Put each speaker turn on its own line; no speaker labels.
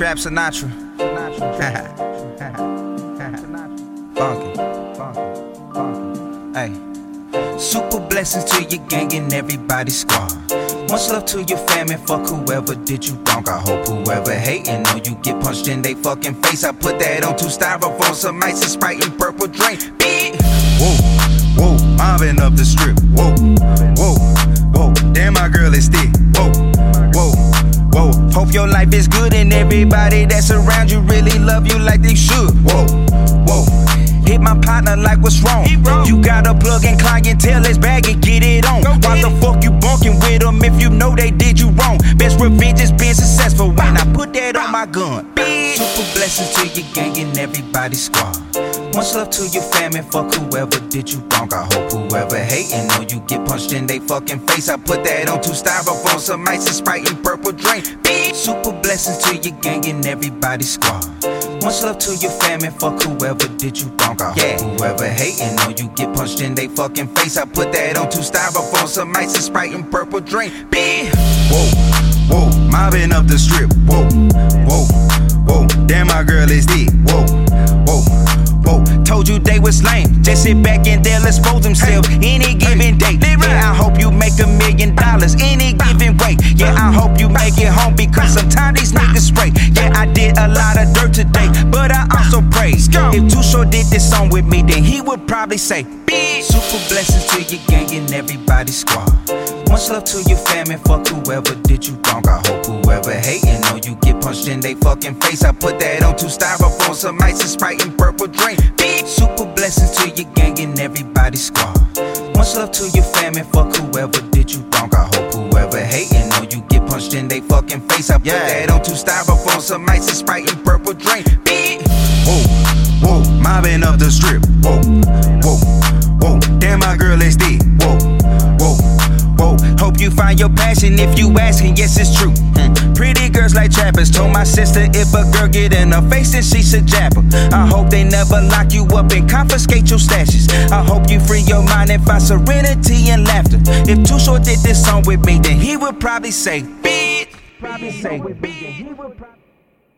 Trap Sinatra. funky, funky, funky. Hey. Super blessings to your gang and everybody squad. Much love to your family, fuck whoever did you wrong. I hope whoever hating on you get punched in they fucking face. I put that on two styrofoam, some ice and Sprite and purple drink. Beat. Whoa, whoa, mobbing up the strip. Whoa, whoa, life is good and everybody that's around you really love you like they should. Whoa, whoa. Hit my partner like what's wrong? You got a plug and clientele, let's bag it, get it on. Why the fuck you bunking with them if you know they did you wrong? Best revenge is being successful when I put that on my gun. Super blessings to your gang and everybody squad. Much love to your family, fuck whoever did you wrong. I hope whoever hating on you get punched in they fucking face. I put that on two styrofoam, some ice and Sprite and purple drink. Super blessings to your gang and everybody squad. Much love to your family, fuck whoever did you wrong. I yeah. whoever hating on you get punched in they fucking face. I put that on two styrofoam, some ice and Sprite and purple drink. B. Whoa, whoa, mobbing up the strip. Whoa, whoa, whoa, damn my girl is deep. Whoa, whoa, whoa. Told you they was lame. Just sit back and they'll expose themselves any given day. Yeah, I hope you make a million dollars any given way. Yeah, I hope you make it home because sometimes these niggas spray. Yeah, I did a lot of dirt today, but I also pray. If Too Short did this song with me, then he would probably say, Big super blessings to your gang and everybody squad. Much love to your family, fuck whoever did you wrong. I hope whoever hating on you get punched in they fucking face. I put that on two styrofoam, some ice and Sprite and purple drink. Big super blessings to your gang and everybody squad. Much love to your family, fuck whoever did you wrong. I hope whoever hating on you get punched in they fucking face. I put that on two styrofoam, some ice and Sprite and purple drink. Whoa, whoa, mobbing up the strip. Whoa, whoa, your passion if you asking. Yes, it's true. Hmm. Pretty girls like trappers. Told my sister if a girl get in her face, then she should jab her. I hope they never lock you up and confiscate your stashes. I hope you free your mind and find serenity and laughter. If Too Short did this song with me, then he would probably say, Bitch. Probably say, Bitch.